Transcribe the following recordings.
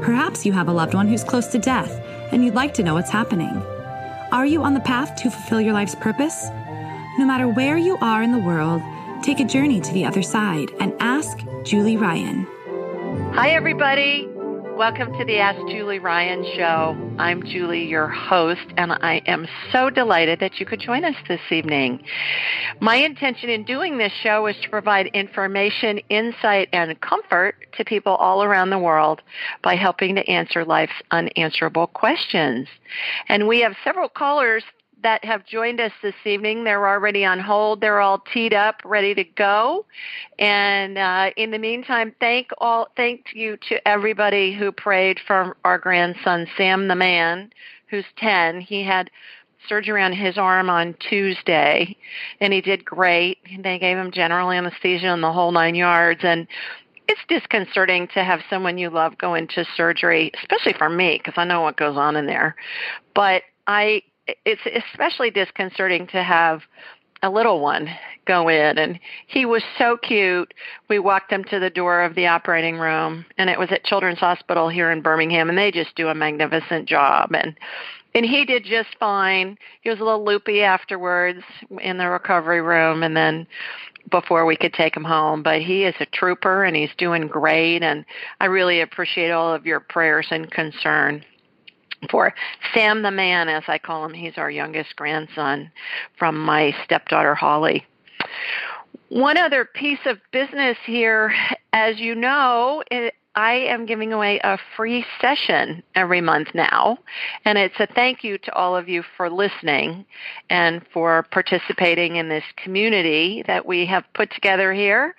Perhaps you have a loved one who's close to death and you'd like to know what's happening. Are you on the path to fulfill your life's purpose? No matter where you are in the world, take a journey to the other side and ask Julie Ryan. Hi, everybody. Welcome to the Ask Julie Ryan show. I'm Julie, your host, and I am so delighted that you could join us this evening. My intention in doing this show is to provide information, insight, and comfort to people all around the world by helping to answer life's unanswerable questions. And we have several callers that have joined us this evening. They're already on hold. They're all teed up, ready to go. And uh, in the meantime, thank all, thank you to everybody who prayed for our grandson Sam the man, who's ten. He had surgery on his arm on Tuesday, and he did great. They gave him general anesthesia and the whole nine yards, and it's disconcerting to have someone you love go into surgery, especially for me because I know what goes on in there. But I it's especially disconcerting to have a little one go in. And he was so cute. We walked him to the door of the operating room and it was at children's hospital here in birmingham and they just do a magnificent job. And and he did just fine. He was a little loopy afterwards in the recovery room and then before we could take him home. But he is a trooper and he's doing great and i really appreciate all of your prayers and concern for Sam the man, as I call him. He's our youngest grandson from my stepdaughter Holly. One other piece of business here, as you know, it, I am giving away a free session every month now, and it's a thank you to all of you for listening and for participating in this community that we have put together here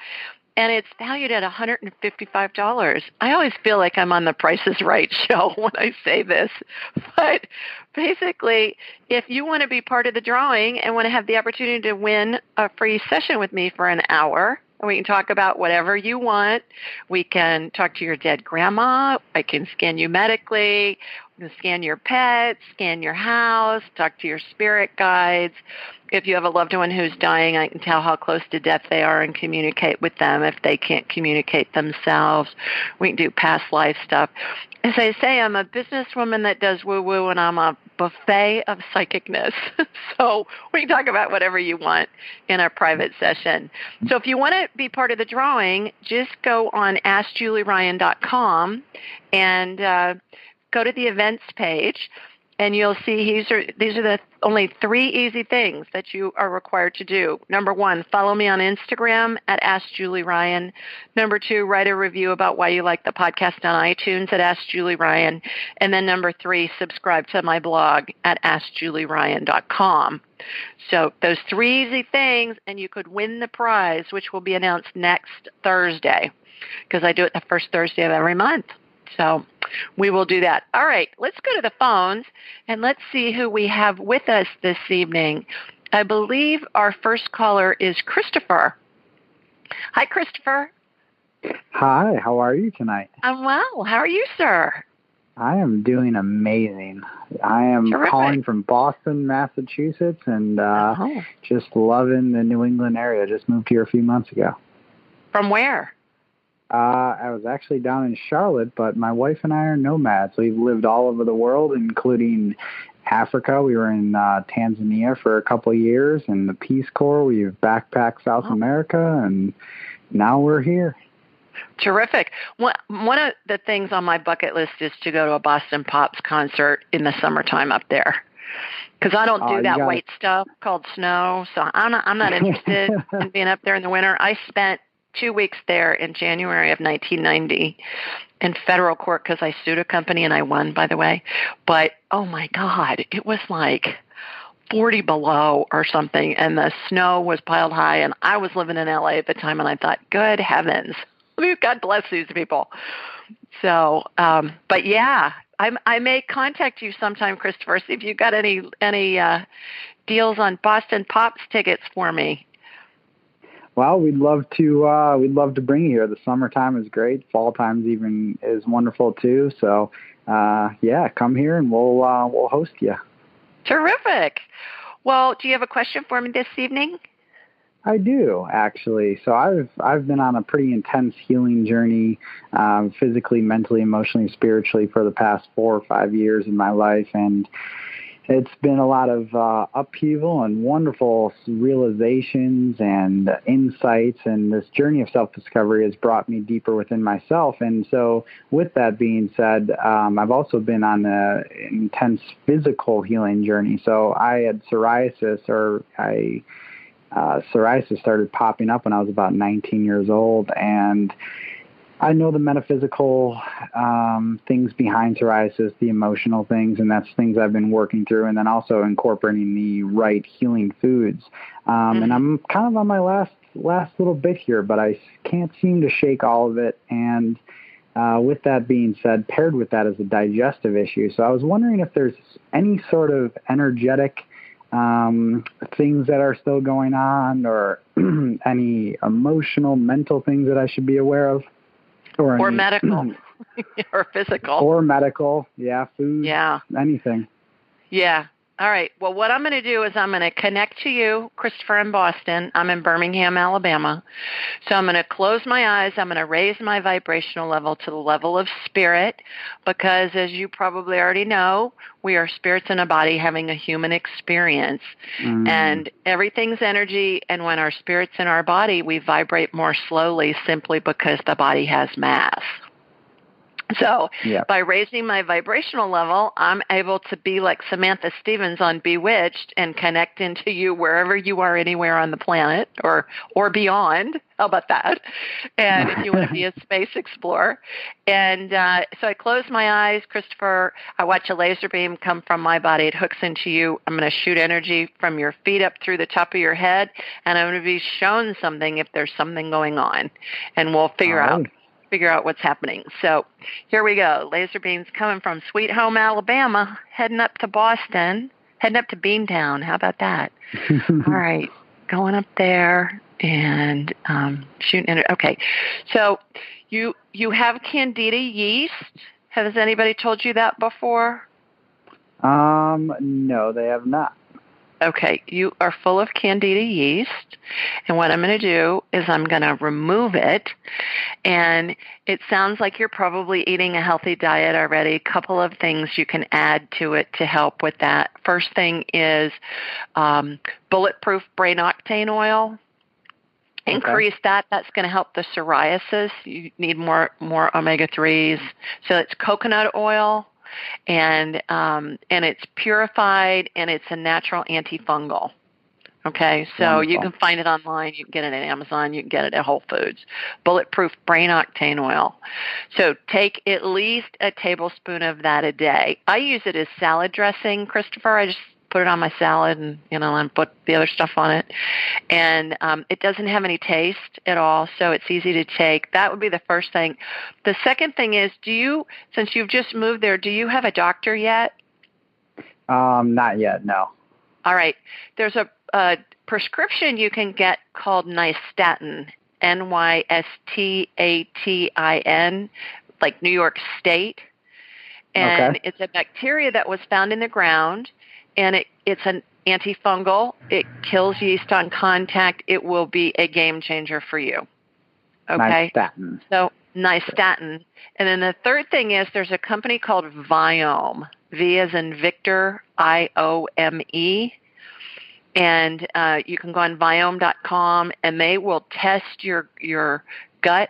and it's valued at $155. I always feel like I'm on the Price is Right show when I say this, but basically, if you want to be part of the drawing and want to have the opportunity to win a free session with me for an hour, and we can talk about whatever you want. We can talk to your dead grandma. I can scan you medically. Scan your pets, scan your house, talk to your spirit guides if you have a loved one who's dying, I can tell how close to death they are and communicate with them if they can't communicate themselves. We can do past life stuff. As I say, I'm a businesswoman that does woo woo and I'm a buffet of psychicness. so we can talk about whatever you want in a private session. So if you want to be part of the drawing, just go on AskJulieRyan.com and uh, go to the events page and you'll see these are these are the only three easy things that you are required to do. Number one, follow me on Instagram at Ask Julie Ryan. Number two, write a review about why you like the podcast on iTunes at Ask Julie Ryan. And then number three, subscribe to my blog at AskJulieRyan.com. So those three easy things, and you could win the prize, which will be announced next Thursday, because I do it the first Thursday of every month. So we will do that. All right, let's go to the phones and let's see who we have with us this evening. I believe our first caller is Christopher. Hi, Christopher. Hi, how are you tonight? I'm well. How are you, sir? I am doing amazing. I am Terrific. calling from Boston, Massachusetts, and uh, Oh. just loving the New England area. Just moved here a few months ago. From where? Uh, I was actually down in Charlotte, but my wife and I are nomads. We've lived all over the world, including Africa. We were in uh, Tanzania for a couple of years, and the Peace Corps. We've backpacked South Oh. America, and now we're here. Terrific. One, one of the things on my bucket list is to go to a Boston Pops concert in the summertime up there. Because I don't do you that gotta- white stuff called snow, so I'm not, I'm not interested in being up there in the winter. I spent two weeks there in January of 1990 in federal court because I sued a company and I won, by the way. But oh my God, it was like 40 below or something, and the snow was piled high. And I was living in LA at the time, and I thought, good heavens, God bless these people. So, um, but yeah, I, I may contact you sometime, Christopher. See if you've got any any uh, deals on Boston Pops tickets for me. Well, we'd love to. Uh, we'd love to bring you here. The summertime is great. Fall times even is wonderful too. So, uh, yeah, come here and we'll uh, we'll host you. Terrific. Well, do you have a question for me this evening? I do actually. So I've I've been on a pretty intense healing journey, um, physically, mentally, emotionally, spiritually for the past four or five years in my life, and it's been a lot of uh, upheaval and wonderful realizations and insights. And this journey of self discovery has brought me deeper within myself. And so, with that being said, um, I've also been on an intense physical healing journey. So, I had psoriasis, or I uh, psoriasis started popping up when I was about 19 years old. And I know the metaphysical um, things behind psoriasis, the emotional things, and that's things I've been working through, and then also incorporating the right healing foods. Um, mm-hmm. And I'm kind of on my last last little bit here, but I can't seem to shake all of it. And uh, with that being said, paired with that is a digestive issue. So I was wondering if there's any sort of energetic um, things that are still going on, or any emotional, mental things that I should be aware of or, or medical. Or physical. Or medical. Yeah food. Yeah. Anything. Yeah all right well what i'm going to do is i'm going to connect to you christopher in boston i'm in birmingham alabama so i'm going to close my eyes i'm going to raise my vibrational level to the level of spirit because as you probably already know we are spirits in a body having a human experience. Mm. And everything's energy. And when our spirit's in our body, we vibrate more slowly simply because the body has mass. So yeah. by raising my vibrational level, I'm able to be like Samantha Stephens on Bewitched and connect into you wherever you are anywhere on the planet or or beyond. How about that? And if you want to be a space explorer. And uh, so I close my eyes, Christopher. I watch a laser beam come from my body. It hooks into you. I'm going to shoot energy from your feet up through the top of your head, and I'm going to be shown something if there's something going on, and we'll figure out figure out what's happening. So here we go. Laser beams coming from Sweet Home, Alabama, heading up to Boston, heading up to Beantown. How about that? All right, going up there and um, shooting. In, okay, so you you have Candida yeast. Has anybody told you that before? Um, no, they have not. Okay, you are full of candida yeast, and what I'm going to do is I'm going to remove it. And it sounds like you're probably eating a healthy diet already. A couple of things you can add to it to help with that. First thing is um, bulletproof brain octane oil. Increase okay. that. That's going to help the psoriasis. You need more more omega threes. So it's coconut oil, and um, and it's purified and it's a natural antifungal. Okay, so Wonderful. you can find it online. You can get it at Amazon. You can get it at Whole Foods. Bulletproof brain octane oil. So take at least a tablespoon of that a day. I use it as salad dressing, Christopher. I just put it on my salad and you know and put the other stuff on it. And um, it doesn't have any taste at all so it's easy to take. That would be the first thing. The second thing is do you since you've just moved there do you have a doctor yet? Um not yet no. All right. There's a, a prescription you can get called nystatin n y s t a t i n like new york state. And okay. it's a bacteria that was found in the ground and it, it's an antifungal. It kills yeast on contact. It will be a game changer for you. Okay. Nystatin. So nystatin. And then the third thing is there's a company called Viome. V as in Victor, I O M E. And uh, you can go on viome.com and they will test your your gut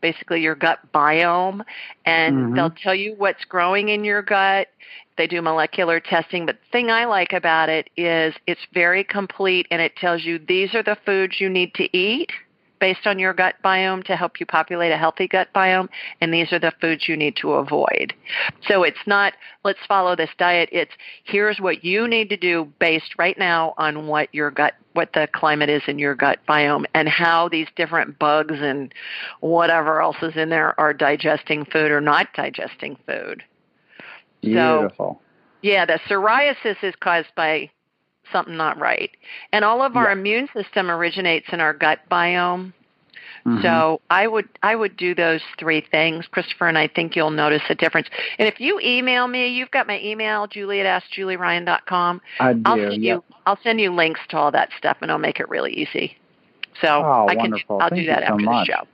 basically your gut biome and mm-hmm. they'll tell you what's growing in your gut they do molecular testing, but the thing I like about it is it's very complete and it tells you these are the foods you need to eat based on your gut biome to help you populate a healthy gut biome, and these are the foods you need to avoid. So it's not, let's follow this diet. It's here's what you need to do based right now on what your gut, what the climate is in your gut biome and how these different bugs and whatever else is in there are digesting food or not digesting food. Beautiful. So, yeah, the psoriasis is caused by something not right. And all of our Yeah. immune system originates in our gut biome. Mhm. So I would I would do those three things, Christopher, and I think you'll notice a difference. And if you email me, you've got my email, Julie at AskJulieRyan.com. I do. I'll send you I'll send you links to all that stuff and I'll make it really easy. So Oh, I can wonderful. I'll Thank do that so after much. the show.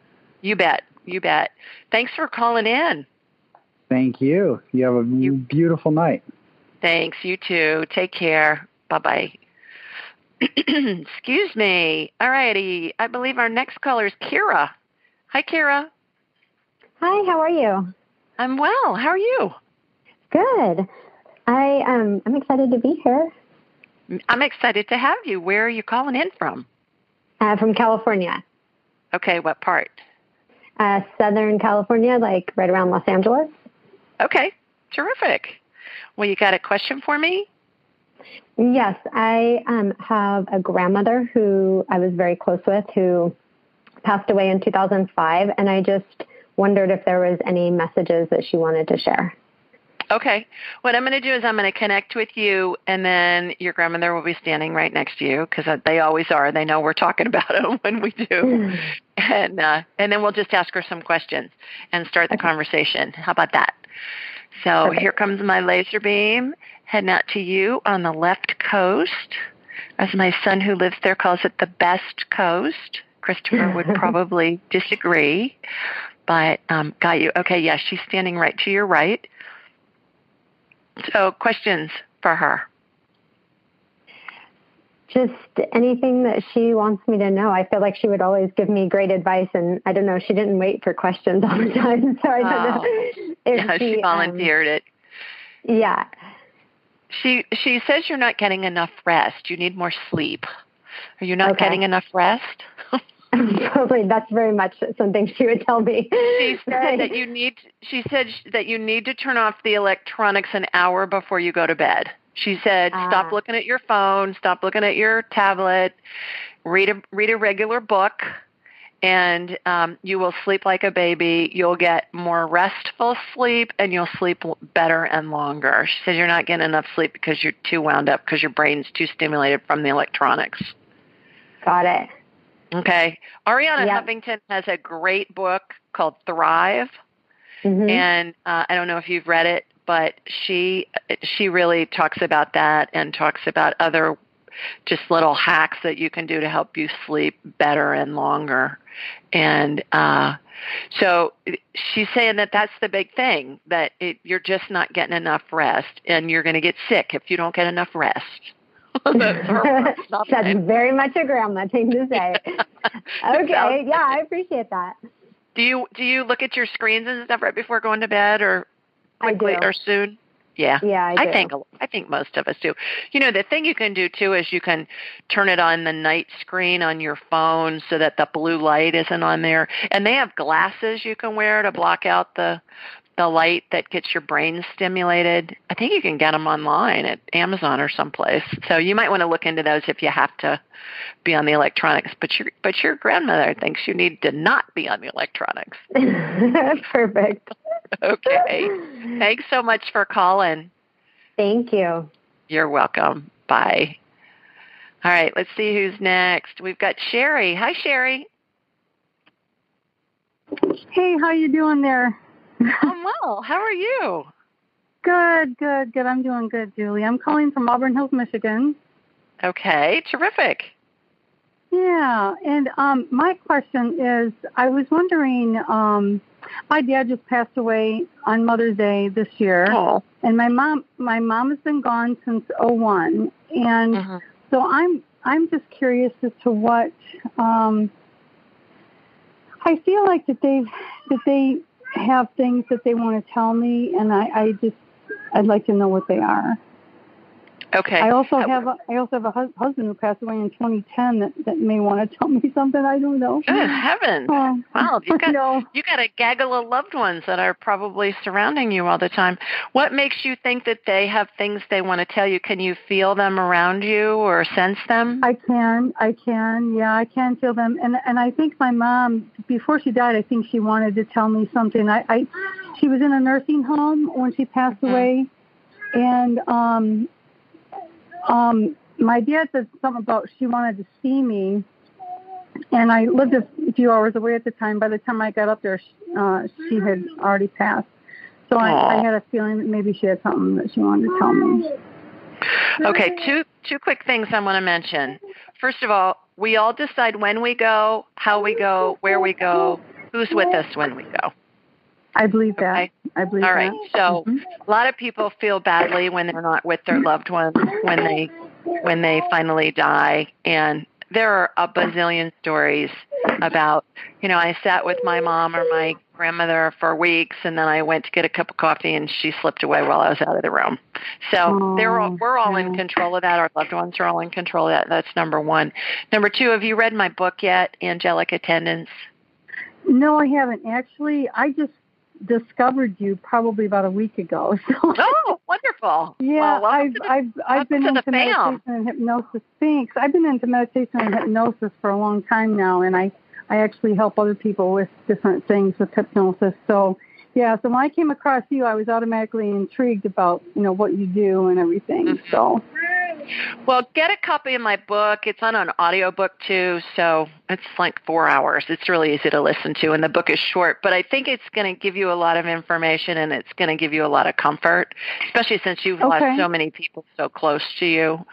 You bet. You bet. Thanks for calling in. Thank you. You have a You- beautiful night. Thanks. You too. Take care. Bye bye. Excuse me. All righty. I believe our next caller is Kira. Hi, Kira. Hi, how are you? I'm well. How are you? Good. I um I'm excited to be here. I'm excited to have you. Where are you calling in from? Uh, from California, Okay, what part? uh, Southern California, like right around Los Angeles. Okay, terrific. Well, you got a question for me? Yes, I um, have a grandmother who I was very close with who passed away in 2005, and I just wondered if there was any messages that she wanted to share. Okay. What I'm going to do is I'm going to connect with you, and then your grandmother will be standing right next to you because they always are. They know we're talking about them when we do, and uh, and then we'll just ask her some questions and start the Okay. conversation. How about that? So Perfect. here comes my laser beam heading out to you on the left coast, as my son who lives there calls it the best coast. Christopher would probably disagree, but um, got you. Okay, yes, she's standing right to your right. So, questions for her? Just anything that she wants me to know. I feel like she would always give me great advice, and I don't know. She didn't wait for questions all the time, so I don't know. Oh. If yeah, she um, volunteered it. yeah. She she says you're not getting enough rest. You need more sleep. Are you not Okay. getting enough rest? Probably that's very much something she would tell me. she said that you need. She said that you need to turn off the electronics an hour before you go to bed. She said, stop Ah. looking at your phone, stop looking at your tablet, read a read a regular book, and um, you will sleep like a baby. You'll get more restful sleep, and you'll sleep better and longer. She said you're not getting enough sleep because you're too wound up because your brain's too stimulated from the electronics. Got it. Okay, Arianna Yep. Huffington has a great book called Thrive Mhm. and uh, I don't know if you've read it, but she she really talks about that and talks about other just little hacks that you can do to help you sleep better and longer. And uh, so she's saying that that's the big thing that it, you're just not getting enough rest, and you're going to get sick if you don't get enough rest. that's That's very much a grandma thing to say. okay, yeah, I appreciate that. Do you do you look at your screens and stuff right before going to bed, or quickly or soon? Yeah. Yeah, I, do. think I think most of us do. You know, the thing you can do too is you can turn it on the night screen on your phone so that the blue light isn't on there. And they have glasses you can wear to block out the the light that gets your brain stimulated. I think you can get them online at Amazon or someplace. So you might want to look into those if you have to be on the electronics. But your but your grandmother thinks you need to not be on the electronics. Perfect. Okay. Thanks so much for calling. Thank you. You're welcome. Bye. All right, let's see who's next. We've got Sherry. Hi, Sherry. Hey, how you doing there? I'm well. How are you? Good, good, good. I'm doing good, Julie. I'm calling from Auburn Hills, Michigan. Okay, terrific. Yeah, and um, my question is, I was wondering, um, my dad just passed away on Mother's Day this year, Oh, and my mom, my mom has been gone since '01, and mhm. so I'm, I'm just curious as to what, um, I feel like that they, that they have things that they want to tell me, and I, I just, I'd like to know what they are. Okay. I also have a, I also have a hus- husband who passed away in 2010 that, that may want to tell me something. I don't know. Good heavens. Oh, Wow, you got no. you got a gaggle of loved ones that are probably surrounding you all the time. What makes you think that they have things they want to tell you? Can you feel them around you or sense them? I can, I can, yeah, I can feel them, and and I think my mom, before she died, I think she wanted to tell me something. I, I she was in a nursing home when she passed Mhm. away, and um, um, my dad said something about she wanted to see me, and I lived a few hours away at the time. By the time I got up there, uh, she had already passed. So I, I had a feeling that maybe she had something that she wanted to tell me. Okay, two two quick things I want to mention. First of all, we all decide when we go, how we go, where we go, who's with us when we go. I believe that. Okay. I believe that. All right. that. So Mhm. a lot of people feel badly when they're not with their loved ones when they when they finally die and there are a bazillion stories about you know i sat with my mom or my grandmother for weeks and then i went to get a cup of coffee and she slipped away while i was out of the room so they're all, Oh, we're all in control of that our loved ones are all in control of that that's number one number two have you read my book yet angelic attendants No, I haven't. Actually, I just discovered you probably about a week ago. So oh wonderful yeah, well, I've the- I've I've been to into the fam. meditation and hypnosis. Thanks. I've been into meditation and hypnosis for a long time now, and I I actually help other people with different things with hypnosis. So yeah, so when I came across you, I was automatically intrigued about you know what you do and everything. Mhm. So Well, get a copy of my book. It's on an audiobook too, so it's like four hours. It's really easy to listen to, and the book is short, but I think it's going to give you a lot of information and it's going to give you a lot of comfort, especially since you've Okay. lost so many people so close to you.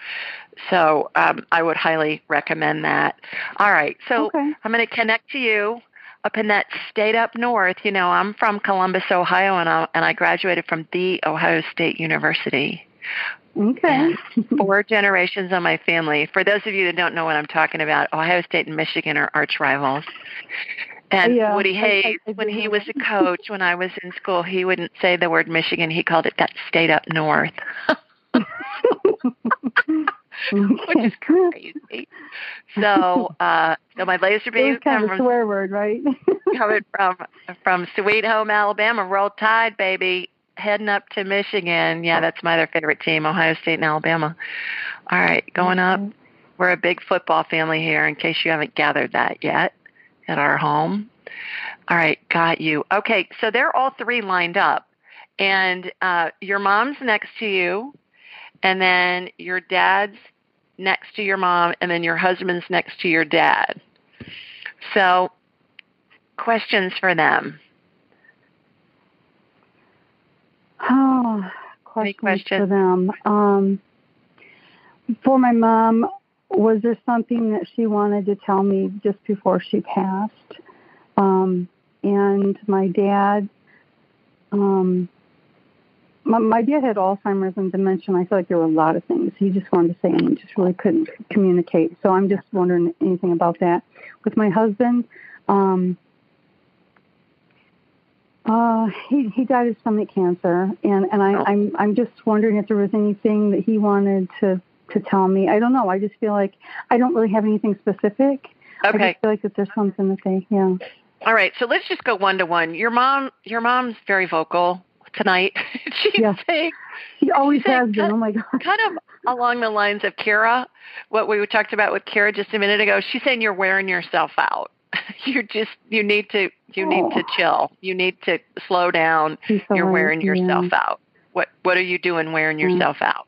So um, I would highly recommend that. All right, so okay. I'm going to connect to you up in that state up north. You know, I'm from Columbus, Ohio, and I, and I graduated from the Ohio State University Okay. four generations of my family. For those of you that don't know what I'm talking about, Ohio State and Michigan are arch rivals. And Yeah, Woody I- I- Hayes, I when he was a coach, when I was in school, he wouldn't say the word Michigan. He called it that state up north, which is crazy. So, uh, so my laser It beam kind come of from, swear word, right? coming from from Sweet Home, Alabama. Roll Tide, baby. Heading up to Michigan. Yeah, that's my other favorite team, Ohio State and Alabama. All right, going up. We're a big football family here, in case you haven't gathered that yet at our home. All right, got you. Okay, so they're all three lined up, and uh, your mom's next to you, and then your dad's next to your mom, and then your husband's next to your dad. So, questions for them. Oh, questions, for them. Um, for my mom, was there something that she wanted to tell me just before she passed? Um, and my dad, um, my, my dad had Alzheimer's and dementia. and I feel like there were a lot of things he just wanted to say and he just really couldn't communicate. So I'm just wondering anything about that. With my husband, um, uh, he he died of stomach cancer, and and I, Oh. I'm I'm just wondering if there was anything that he wanted to to tell me. I don't know. I just feel like I don't really have anything specific. Okay. I just feel like that there's something that they yeah. All right, so let's just go one to one. Your mom, your mom's very vocal tonight. She's Yeah. saying He always Say, has been. Oh my god. kind of along the lines of Kira, what we talked about with Kira just a minute ago. She's saying you're wearing yourself out. You're just you need to you need to Oh. chill. You need to slow down. So You're wearing yourself yeah. out. What what are you doing wearing Mm. yourself out?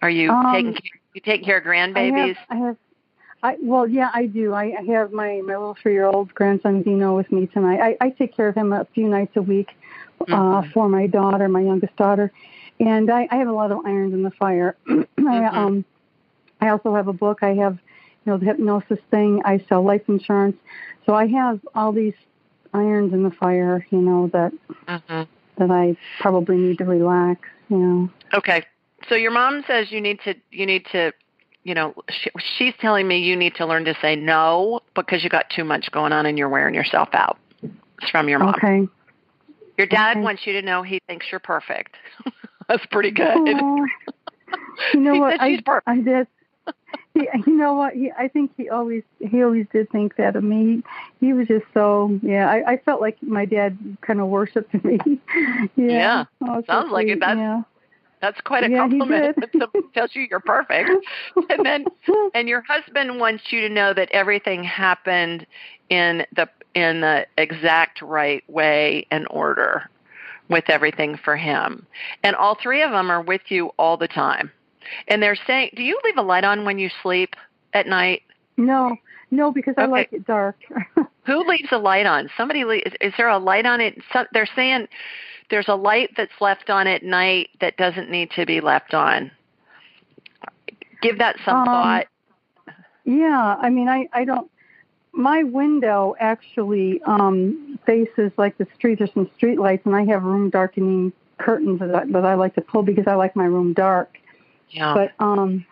Are you Um, taking you take care of grandbabies? I have, I have I well yeah I do. I, I have my my little three year old grandson Dino with me tonight. I, I take care of him a few nights a week uh Mhm. for my daughter, my youngest daughter. And I, I have a lot of irons in the fire. I Mhm. um I also have a book. I have you know the hypnosis thing. I sell life insurance. So I have all these irons in the fire, you know, that Mhm. that I probably need to relax, you know. Okay. So your mom says you need to you need to you know she, she's telling me you need to learn to say no because you got too much going on and you're wearing yourself out. It's from your mom. Okay. Your dad Okay. wants you to know he thinks you're perfect. That's pretty good. You know He what? I she's perfect. I did. He, you know what? He, I think he always he always did think that of me. He, he was just so yeah. I, I felt like my dad kind of worshipped me. yeah. Yeah. Oh, so Sounds like it. That's- yeah. That's quite a Yeah, compliment. When someone tells you you're perfect. And then and your husband wants you to know that everything happened in the in the exact right way and order with everything for him. And all three of them are with you all the time. And they're saying, do you leave a light on when you sleep at night? No, no, because I Okay. like it dark. Who leaves a light on? Somebody le- is, is there a light on it? So, they're saying there's a light that's left on at night that doesn't need to be left on. Give that some Um, thought. yeah, I mean, I I don't. My window actually um faces like the street. There's some street lights, and I have room darkening curtains that I, that I like to pull because I like my room dark. Yeah. But um,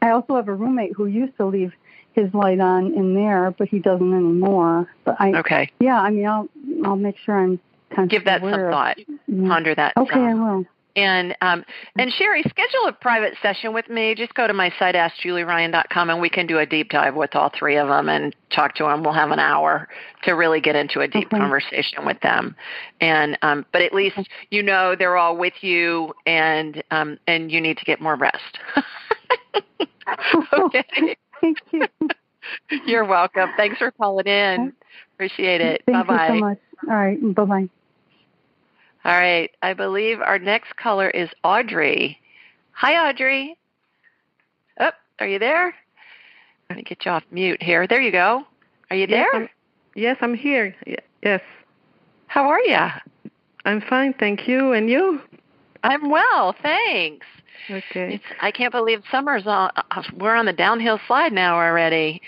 I also have a roommate who used to leave his light on in there, but he doesn't anymore. But I, okay. yeah, I mean, I'll I'll make sure I'm kind Give that some aware of- thought. Yeah. Ponder that. Okay, some. I will. And um, and Sherry, schedule a private session with me. Just go to my site, askjulieryan.com, and we can do a deep dive with all three of them and talk to them. We'll have an hour to really get into a deep Okay. conversation with them. And um, but at least you know they're all with you, and um, and you need to get more rest. okay. Thank you. You're welcome. Thanks for calling in. Appreciate it. Bye bye. you so much. All right. Bye bye. All right. I believe our next caller is Audrey. Hi, Audrey. Oh, are you there? Let me get you off mute here. There you go. Are you Yes, there? I'm, yes, I'm here. Yes, How are you? I'm fine, thank you. And you? I'm well, thanks. Okay. It's, I can't believe summer's on. uh, We're on the downhill slide now already,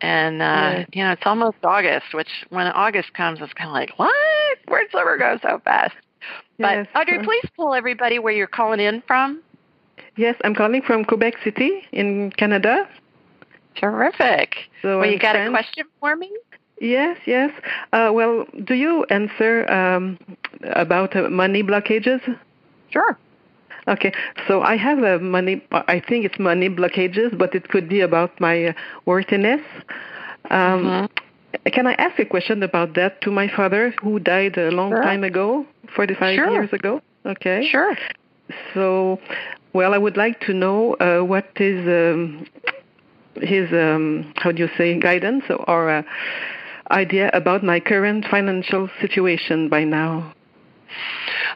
and uh, Yes. you know it's almost August. Which when August comes, it's kind of like what? Where'd summer go so fast? But yes. Audrey, please tell everybody where you're calling in from. Yes, I'm calling from Quebec City in Canada. Terrific. So well, you got a question for me? Yes, yes. Uh, well, do you answer um, about uh, money blockages? Sure. Okay, so I have a money. I think it's money blockages, but it could be about my uh, worthiness. Um, Mhm. Can I ask a question about that to my father, who died a long Sure. time ago, forty-five Sure. years ago? Okay. Sure. So, well, I would like to know uh, what is um, his, um, how do you say, guidance or uh, idea about my current financial situation by now.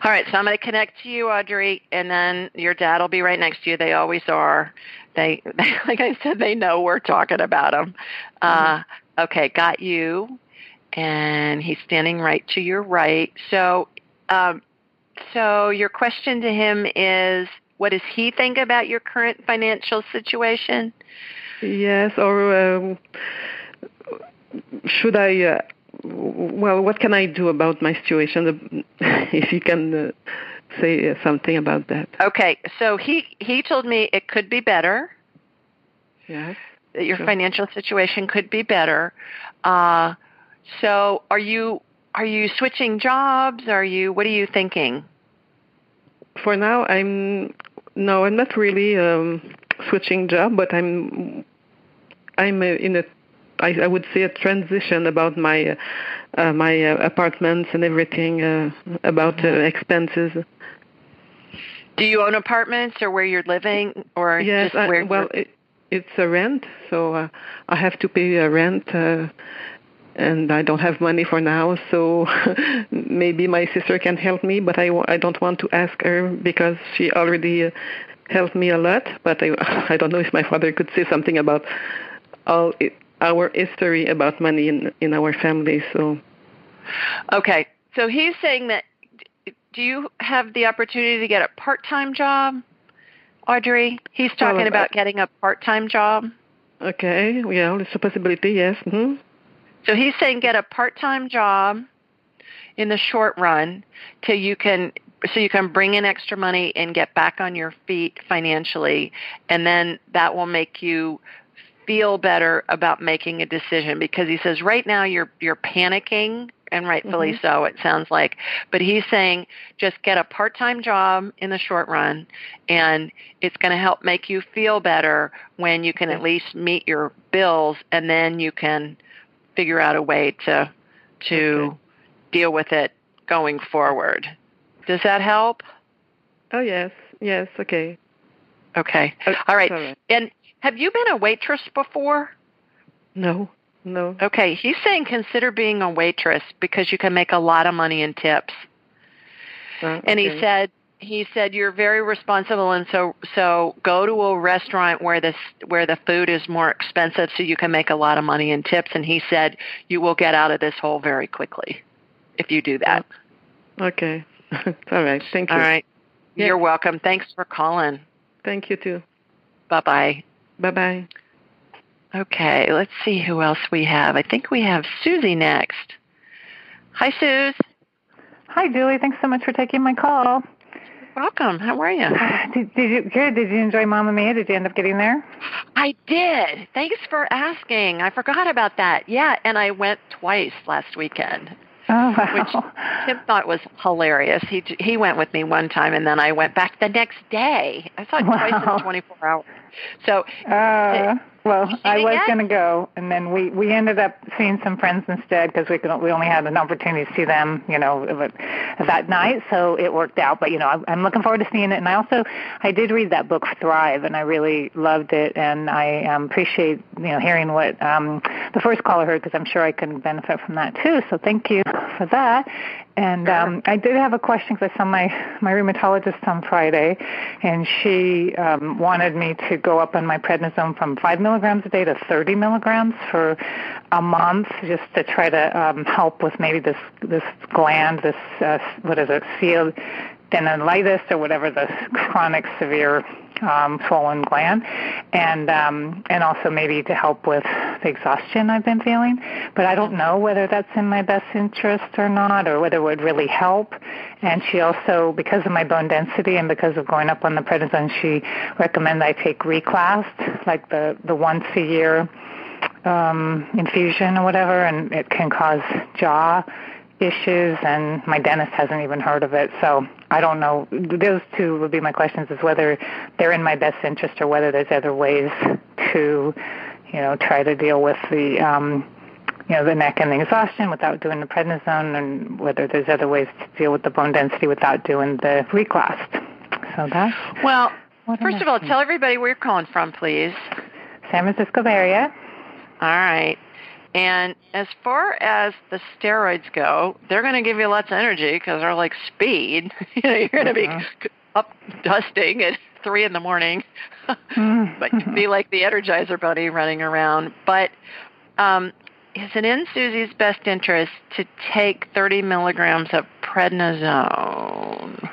All right, so I'm going to connect to you, Audrey, and then your dad will be right next to you. They always are. They, they like I said, they know we're talking about them. Uh, okay, got you. And he's standing right to your right. So, um, so your question to him is, what does he think about your current financial situation? Yes, or um, should I? Uh, well, what can I do about my situation? If you can uh, say uh, something about that. Okay, so he he told me it could be better. Yes. That your Sure. financial situation could be better. Uh, so are you are you switching jobs? Are you what are you thinking? For now, I'm no, I'm not really um, switching job, but I'm I'm in a I, I would say a transition about my uh, my uh, apartments and everything uh, about uh, expenses. Do you own apartments or where you're living or Yes, just I, well, you're- it, it's a rent, so uh, I have to pay a rent, uh, and I don't have money for now. So maybe my sister can help me, but I, I don't want to ask her because she already uh, helped me a lot. But I I don't know if my father could say something about all it, our history about money in in our family. So Okay. So he's saying that do you have the opportunity to get a part-time job? Audrey, he's talking uh, about getting a part-time job. okay, yeah, it's a possibility. Yes. hmm So he's saying get a part-time job in the short run till you can so you can bring in extra money and get back on your feet financially and then that will make you feel better about making a decision because he says right now you're you're panicking and rightfully Mhm. so it sounds like but he's saying just get a part-time job in the short run and it's going to help make you feel better when you can at least meet your bills and then you can figure out a way to to Okay. deal with it going forward. Does that help? Oh yes, yes. Okay. Okay. Uh, All right. sorry. And have you been a waitress before? No, no. Okay, he's saying consider being a waitress because you can make a lot of money in tips. Oh, okay. and he said he said you're very responsible and so so go to a restaurant where this where the food is more expensive so you can make a lot of money in tips. And he said you will get out of this hole very quickly if you do that. Oh, okay. All right. Thank you. All right. Yeah. you're welcome. Thanks for calling. Thank you too. Bye bye bye bye okay let's see who else we have i think we have susie next hi suze hi julie thanks so much for taking my call welcome. How are you? Did, did, you good? Did you enjoy Mamma Mia? Did you end up getting there? I did. Thanks for asking. I forgot about that. Yeah, and I went twice last weekend. Oh wow! Which Tim thought was hilarious. He he went with me one time, and then I went back the next day. I saw it wow. twice in 24 hours. So. Uh, well, I was going to go, and then we we ended up seeing some friends instead because we could we only had an opportunity to see them, you know, that night. So it worked out. But you know, I'm looking forward to seeing it. And I also I did read that book Thrive, and I really loved it. And I um, appreciate you know hearing what um, the first caller heard because I'm sure I can benefit from that too. So thank you for that. And um, I did have a question because I saw my my rheumatologist on Friday, and she um, wanted me to go up on my prednisone from five milligrams a day to 30 milligrams for a month, just to try to um, help with maybe this this gland, this uh, what is it, sealed tendinitis or whatever the chronic severe um, swollen gland, and um, and also maybe to help with the exhaustion I've been feeling. But I don't know whether that's in my best interest or not, or whether it would really help. And she also, because of my bone density and because of going up on the prednisone, she recommended I take Reclast, like the the once a year um, infusion or whatever, and it can cause jaw issues and my dentist hasn't even heard of it so i don't know. Those two would be my questions is whether they're in my best interest or whether there's other ways to you know try to deal with the um you know the neck and the exhaustion without doing the prednisone and whether there's other ways to deal with the bone density without doing the reclast so that well first of all tell everybody where you're calling from please. San francisco bay area. All right and as far as the steroids go, they're going to give you lots of energy because they're like speed. you know, you're going to be up dusting at three in the morning, mm-hmm. but be like the Energizer Bunny running around. But um, is it in Susie's best interest to take 30 milligrams of prednisone?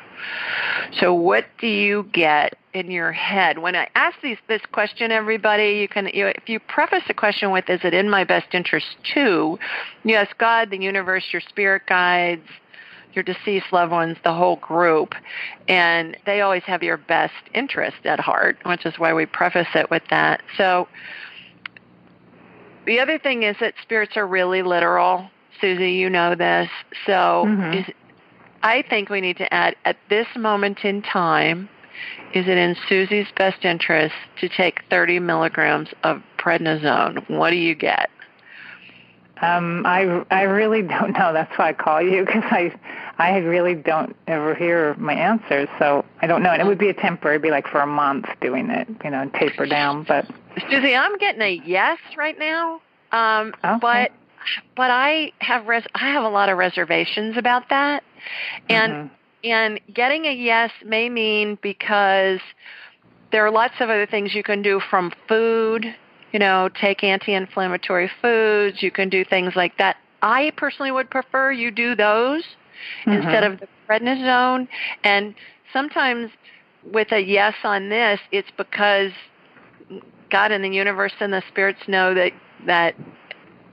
So what do you get in your head when I ask these, this question? Everybody, you can you, if you preface the question with "Is it in my best interest too?" You ask God, the universe, your spirit guides, your deceased loved ones, the whole group, and they always have your best interest at heart, which is why we preface it with that. So. The other thing is that spirits are really literal. Susie, you know this. So mm-hmm. is, I think we need to add at this moment in time, is it in Susie's best interest to take 30 milligrams of prednisone? What do you get? Um, I I really don't know. That's why I call you because I I really don't ever hear my answers. So I don't know. And it would be a temporary, be like for a month doing it, you know, and taper down. But Susie, I'm getting a yes right now. Um, okay. But but I have res- I have a lot of reservations about that. And mm-hmm. and getting a yes may mean because there are lots of other things you can do from food, you know, take anti-inflammatory foods, you can do things like that. I personally would prefer you do those mm-hmm. instead of the prednisone and sometimes with a yes on this, it's because God and the universe and the spirits know that that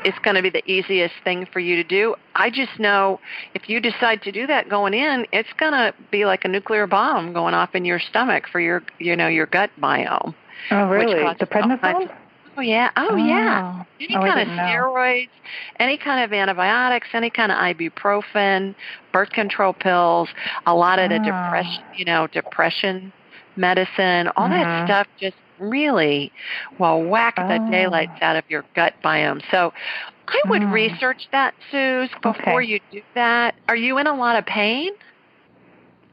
it's going to be the easiest thing for you to do. I just know if you decide to do that going in, it's going to be like a nuclear bomb going off in your stomach for your, you know, your gut biome. Oh, really? The prednisone? Oh yeah. Oh, oh. yeah. Any oh, kind of steroids, any kind of antibiotics, any kind of ibuprofen, birth control pills, a lot of the oh. depression, you know, depression medicine, all mm-hmm. that stuff just really will whack oh. the daylights out of your gut biome. So I would mm. research that, Suze, before okay. you do that. Are you in a lot of pain?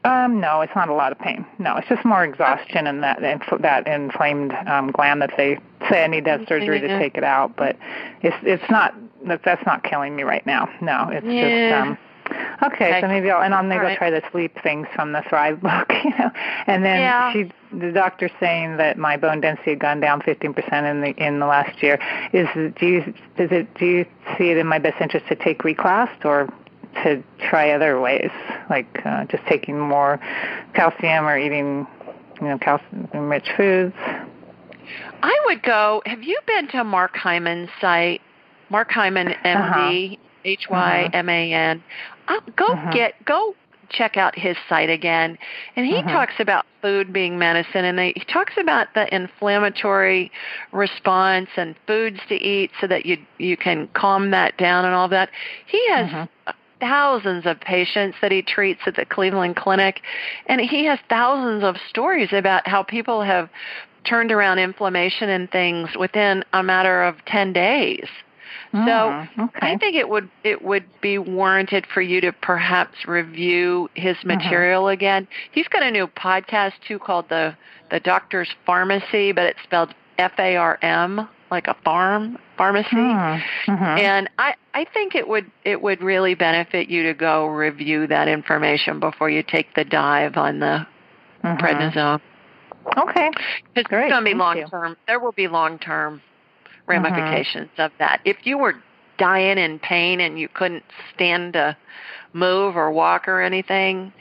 Um, no, it's not a lot of pain. No, it's just more exhaustion and that that inflamed um, gland that they say I need to have surgery to take it out. But it's it's not that that's not killing me right now. No, it's yeah. just um, Okay, okay, so maybe I'll and I'm gonna go right. try the sleep things from the Thrive book, you know. And then yeah. she, the doctor's saying that my bone density had gone down 15% in the in the last year. Is do you does it do you see it in my best interest to take reclast or to try other ways, like uh, just taking more calcium or eating, you know, calcium-rich foods? I would go. Have you been to Mark Hyman's site? Mark Hyman, MD, uh-huh. H Y M A N. Uh, go uh-huh. get go check out his site again. And he uh-huh. talks about food being medicine, and he talks about the inflammatory response and foods to eat so that you you can calm that down and all that. He has. Uh-huh. Thousands of patients that he treats at the Cleveland Clinic, and he has thousands of stories about how people have turned around inflammation and things within a matter of 10 days. Mm, so okay. I think it would it would be warranted for you to perhaps review his mm-hmm. material uh-huh. again. He's got a new podcast too called the the Doctor's Farmacy, but it's spelled F A R M like a farm pharmacy. Mm-hmm. And I I think it would it would really benefit you to go review that information before you take the dive on the mm-hmm. prednisone. Okay. It's going to be long term. There will be long term ramifications mm-hmm. of that. If you were dying in pain and you couldn't stand to move or walk or anything,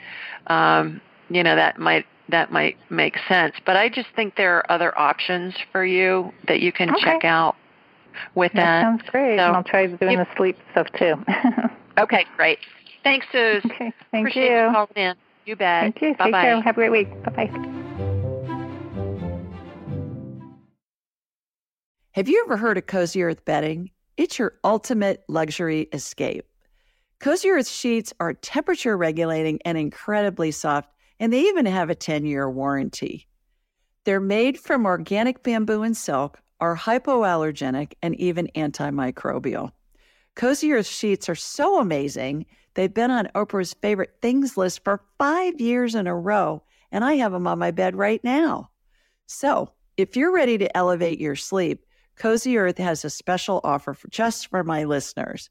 um, you know that might that might make sense. But I just think there are other options for you that you can okay. check out with that. That sounds great. So, and I'll try doing the sleep stuff too. okay, great. Thanks, Suze. Okay, thank Appreciate you. you calling in. You bet. Thank you. Bye Take bye. care. Have a great week. Bye bye. Have you ever heard of Cozy Earth bedding? It's your ultimate luxury escape. Cozy Earth sheets are temperature regulating and incredibly soft, and they even have a 10 year warranty. They're made from organic bamboo and silk, are hypoallergenic, and even antimicrobial. Cozy Earth sheets are so amazing, they've been on Oprah's favorite things list for five years in a row, and I have them on my bed right now. So, if you're ready to elevate your sleep, Cozy Earth has a special offer for just for my listeners.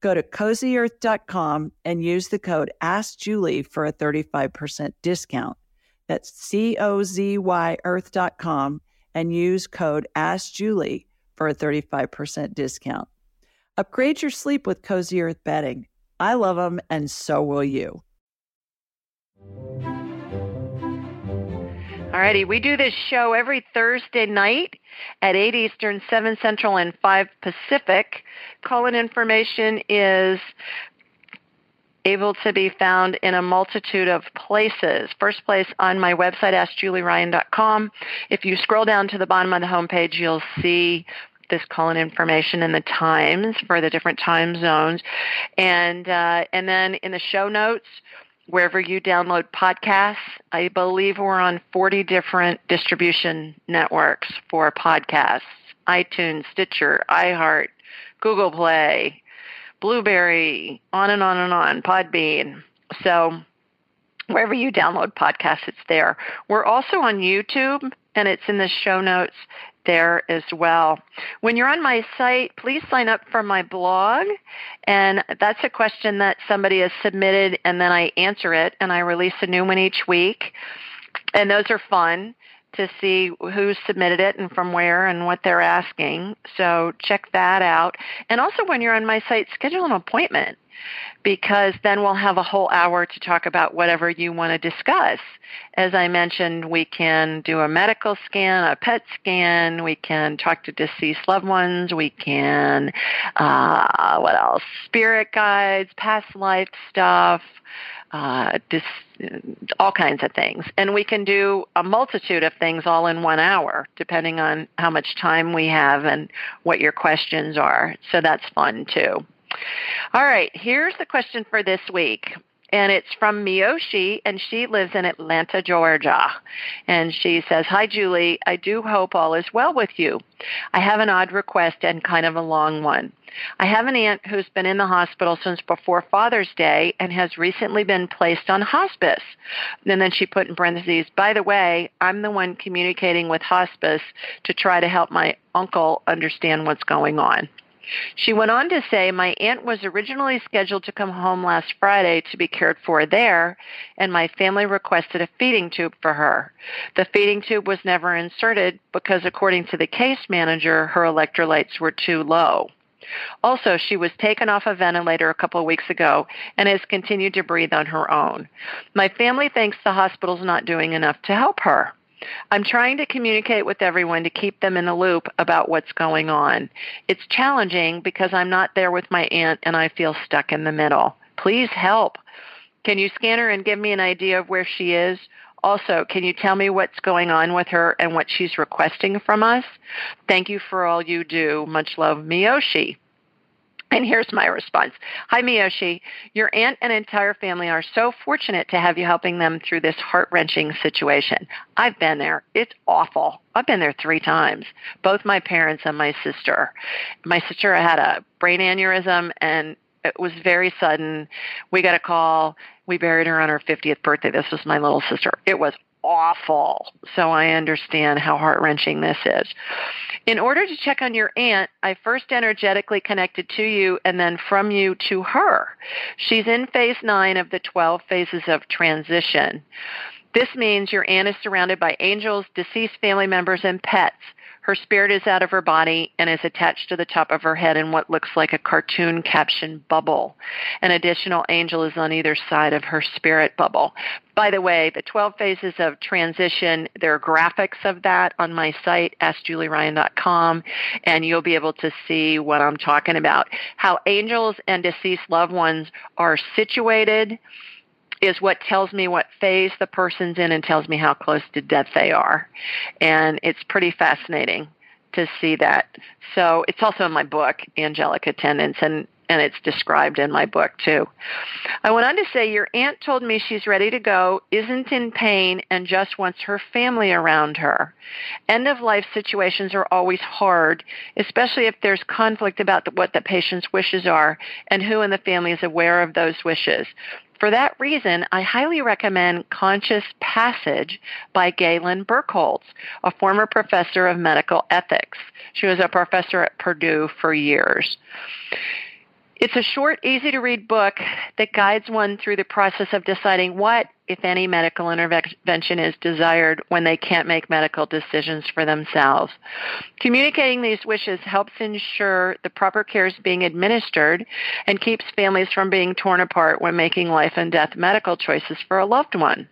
Go to cozyearth.com and use the code AskJulie for a 35% discount. That's C O Z Y earth.com and use code AskJulie for a 35% discount. Upgrade your sleep with Cozy Earth bedding. I love them, and so will you. Alrighty, we do this show every Thursday night at 8 Eastern, 7 Central, and 5 Pacific. Call-in information is able to be found in a multitude of places. First place on my website, AskJulieRyan.com. If you scroll down to the bottom of the homepage, you'll see this call-in information and the times for the different time zones, and uh, and then in the show notes wherever you download podcasts. I believe we're on 40 different distribution networks for podcasts iTunes, Stitcher, iHeart, Google Play, Blubrry, on and on and on, Podbean. So wherever you download podcasts, it's there. We're also on YouTube, and it's in the show notes there as well. When you're on my site, please sign up for my blog. And that's a question that somebody has submitted, and then I answer it, and I release a new one each week. And those are fun to see who submitted it and from where and what they're asking. So check that out. And also, when you're on my site, schedule an appointment because then we'll have a whole hour to talk about whatever you want to discuss. As I mentioned, we can do a medical scan, a PET scan, we can talk to deceased loved ones, we can, uh, what else? Spirit guides, past life stuff, uh, dis- all kinds of things. And we can do a multitude of things all in one hour, depending on how much time we have and what your questions are. So that's fun too. All right, here's the question for this week. And it's from Miyoshi, and she lives in Atlanta, Georgia. And she says, Hi, Julie. I do hope all is well with you. I have an odd request and kind of a long one. I have an aunt who's been in the hospital since before Father's Day and has recently been placed on hospice. And then she put in parentheses, by the way, I'm the one communicating with hospice to try to help my uncle understand what's going on. She went on to say, My aunt was originally scheduled to come home last Friday to be cared for there, and my family requested a feeding tube for her. The feeding tube was never inserted because, according to the case manager, her electrolytes were too low. Also, she was taken off a ventilator a couple of weeks ago and has continued to breathe on her own. My family thinks the hospital's not doing enough to help her. I'm trying to communicate with everyone to keep them in the loop about what's going on. It's challenging because I'm not there with my aunt and I feel stuck in the middle. Please help. Can you scan her and give me an idea of where she is? Also, can you tell me what's going on with her and what she's requesting from us? Thank you for all you do. Much love, Miyoshi. And here's my response. Hi, Miyoshi. Your aunt and entire family are so fortunate to have you helping them through this heart wrenching situation. I've been there. It's awful. I've been there three times, both my parents and my sister. My sister had a brain aneurysm and it was very sudden. We got a call. We buried her on her 50th birthday. This was my little sister. It was awful. So I understand how heart wrenching this is. In order to check on your aunt, I first energetically connected to you and then from you to her. She's in phase nine of the 12 phases of transition. This means your aunt is surrounded by angels, deceased family members, and pets. Her spirit is out of her body and is attached to the top of her head in what looks like a cartoon caption bubble. An additional angel is on either side of her spirit bubble. By the way, the 12 phases of transition, there are graphics of that on my site, AskJulieRyan.com, and you'll be able to see what I'm talking about. How angels and deceased loved ones are situated is what tells me what phase the person's in and tells me how close to death they are. And it's pretty fascinating to see that. So it's also in my book, Angelic Attendants, and, and it's described in my book too. I went on to say, Your aunt told me she's ready to go, isn't in pain, and just wants her family around her. End of life situations are always hard, especially if there's conflict about what the patient's wishes are and who in the family is aware of those wishes. For that reason, I highly recommend Conscious Passage by Galen Birkholz, a former professor of medical ethics. She was a professor at Purdue for years. It's a short, easy to read book that guides one through the process of deciding what, if any, medical intervention is desired when they can't make medical decisions for themselves. Communicating these wishes helps ensure the proper care is being administered and keeps families from being torn apart when making life and death medical choices for a loved one.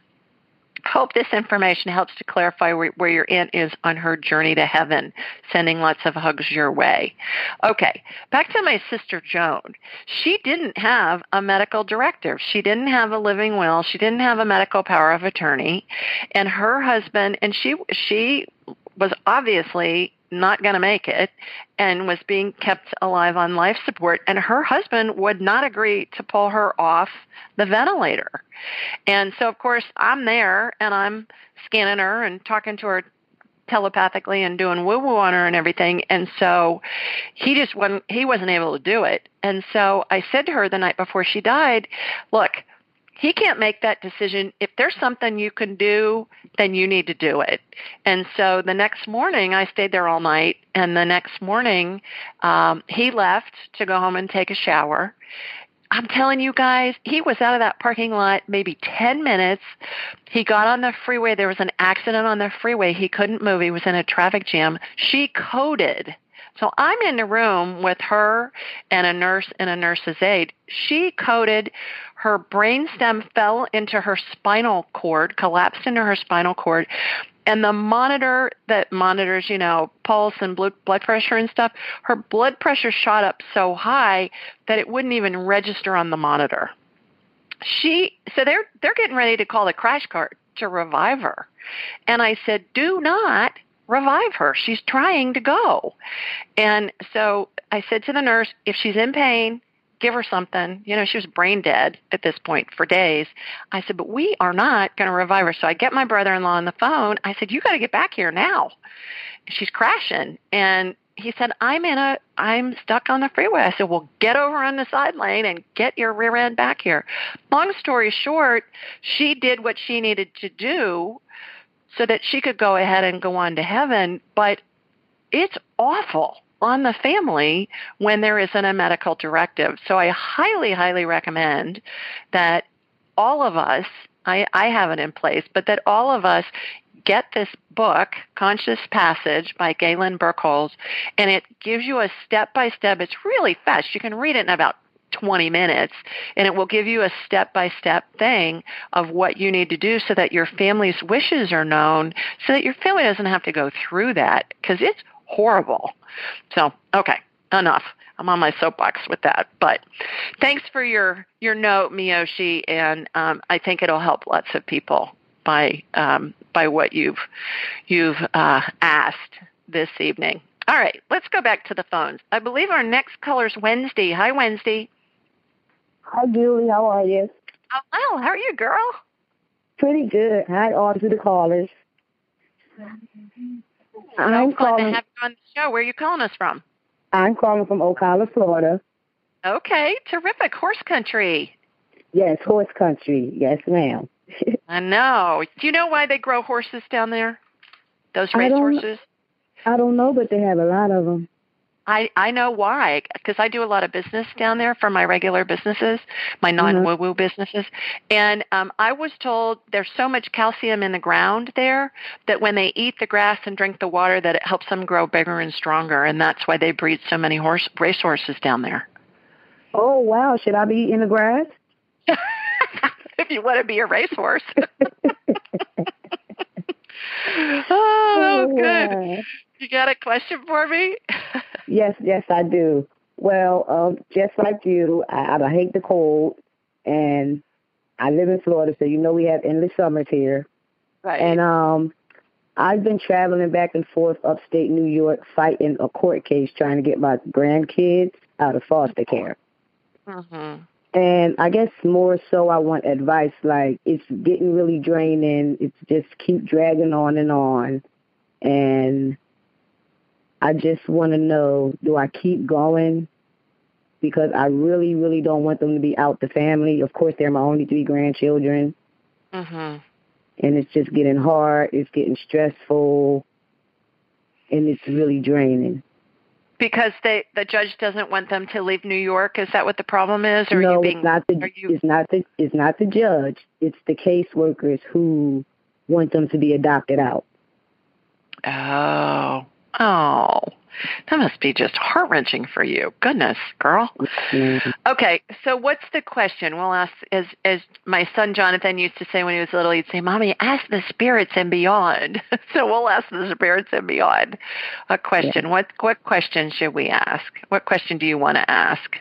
Hope this information helps to clarify where, where, your aunt is on her journey to heaven. Sending lots of hugs your way. Okay, back to my sister Joan. She didn't have a medical directive. She didn't have a living will. She didn't have a medical power of attorney. And her husband, and she, she was obviously not going to make it and was being kept alive on life support and her husband would not agree to pull her off the ventilator. And so of course i'm there and i'm scanning her and talking to her telepathically and doing woo woo on her and everything and so he just wasn't he wasn't able to do it. And so i said to her the night before she died look he can't make that decision. If there's something you can do, then you need to do it. And so the next morning, I stayed there all night. And the next morning, um, he left to go home and take a shower. I'm telling you guys, he was out of that parking lot maybe 10 minutes. He got on the freeway. There was an accident on the freeway. He couldn't move. He was in a traffic jam. She coded so I'm in the room with her and a nurse and a nurse's aide. She coded her brainstem fell into her spinal cord, collapsed into her spinal cord, and the monitor that monitors, you know, pulse and blood pressure and stuff, her blood pressure shot up so high that it wouldn't even register on the monitor. She so they're they're getting ready to call the crash cart to revive her. And I said, "Do not revive her. She's trying to go. And so I said to the nurse, if she's in pain, give her something. You know, she was brain dead at this point for days. I said, but we are not going to revive her. So I get my brother-in-law on the phone. I said, you got to get back here now. She's crashing. And he said, I'm in a, I'm stuck on the freeway. I said, well, get over on the side lane and get your rear end back here. Long story short, she did what she needed to do so that she could go ahead and go on to heaven. But it's awful. on the family when there isn't a medical directive. So I highly, highly recommend that all of us, I, I have it in place, but that all of us get this book, Conscious Passage by Galen Birkholz, and it gives you a step by step. It's really fast. You can read it in about 20 minutes and it will give you a step by step thing of what you need to do so that your family's wishes are known so that your family doesn't have to go through that because it's horrible. So, okay, enough. I'm on my soapbox with that. But thanks for your your note, Miyoshi, and um, I think it'll help lots of people by um, by what you've you've uh, asked this evening. All right, let's go back to the phones. I believe our next caller is Wednesday. Hi, Wednesday. Hi, Julie. How are you? Oh, well, how are you, girl? Pretty good. Hi, all to the callers. I'm calling, to have you on the show. Where are you calling us from? I'm calling from Ocala, Florida. Okay, terrific. Horse country. Yes, horse country. Yes, ma'am. I know. Do you know why they grow horses down there? Those race horses? I don't know, but they have a lot of them. I I know why because I do a lot of business down there for my regular businesses, my non woo woo businesses, and um, I was told there's so much calcium in the ground there that when they eat the grass and drink the water, that it helps them grow bigger and stronger, and that's why they breed so many horse racehorses down there. Oh wow! Should I be eating the grass? if you want to be a racehorse. oh, oh, good. You got a question for me? yes, yes, I do. Well, um, just like you, I, I hate the cold, and I live in Florida, so you know we have endless summers here. Right. And um, I've been traveling back and forth upstate New York, fighting a court case trying to get my grandkids out of foster care. Mm-hmm. And I guess more so, I want advice. Like it's getting really draining. It's just keep dragging on and on, and I just want to know do I keep going? Because I really, really don't want them to be out the family. Of course, they're my only three grandchildren. Mm-hmm. And it's just getting hard. It's getting stressful. And it's really draining. Because they, the judge doesn't want them to leave New York. Is that what the problem is? Or no, being, it's not the you... it's not the it's not the judge. It's the caseworkers who want them to be adopted out. Oh, Oh, that must be just heart wrenching for you. Goodness, girl. Mm-hmm. Okay, so what's the question? We'll ask, as as my son Jonathan used to say when he was little, he'd say, "Mommy, ask the spirits and beyond." so we'll ask the spirits and beyond a question. Yeah. What what question should we ask? What question do you want to ask?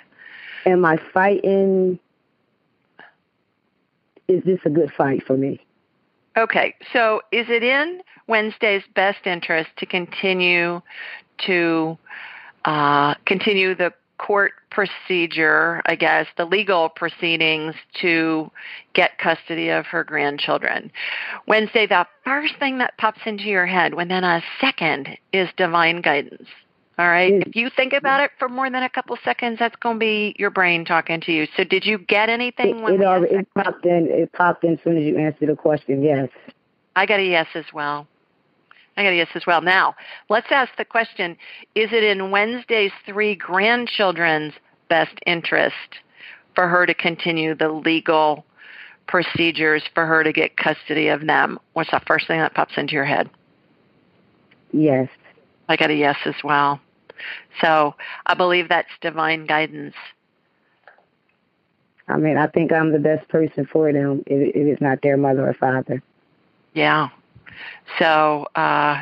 Am I fighting? Is this a good fight for me? Okay, so is it in Wednesday's best interest to continue to uh, continue the court procedure, I guess, the legal proceedings to get custody of her grandchildren. Wednesday, the first thing that pops into your head within a second is divine guidance. All right. If you think about it for more than a couple seconds, that's going to be your brain talking to you. So, did you get anything? It, it, already, it popped in. It popped in as soon as you answered the question. Yes. I got a yes as well. I got a yes as well. Now, let's ask the question Is it in Wednesday's three grandchildren's best interest for her to continue the legal procedures for her to get custody of them? What's the first thing that pops into your head? Yes. I got a yes as well. So I believe that's divine guidance. I mean, I think I'm the best person for them if, if it's not their mother or father. Yeah, so, uh,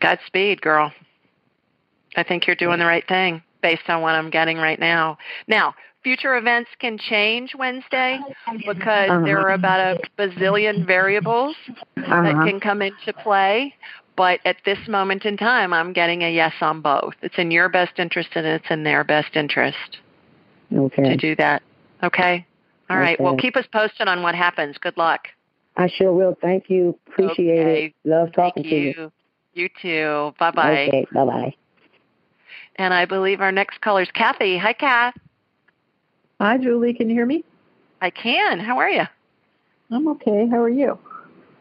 Godspeed, girl. I think you're doing the right thing based on what I'm getting right now. Now, future events can change Wednesday because uh-huh. there are about a bazillion variables uh-huh. that can come into play. But at this moment in time, I'm getting a yes on both. It's in your best interest and it's in their best interest okay. to do that. Okay? All okay. right. Well, keep us posted on what happens. Good luck. I sure will. Thank you. Appreciate okay. it. Love talking Thank you. to you. You too. Bye bye. Okay. Bye bye. And I believe our next caller is Kathy. Hi, Kath. Hi, Julie. Can you hear me? I can. How are you? I'm okay. How are you?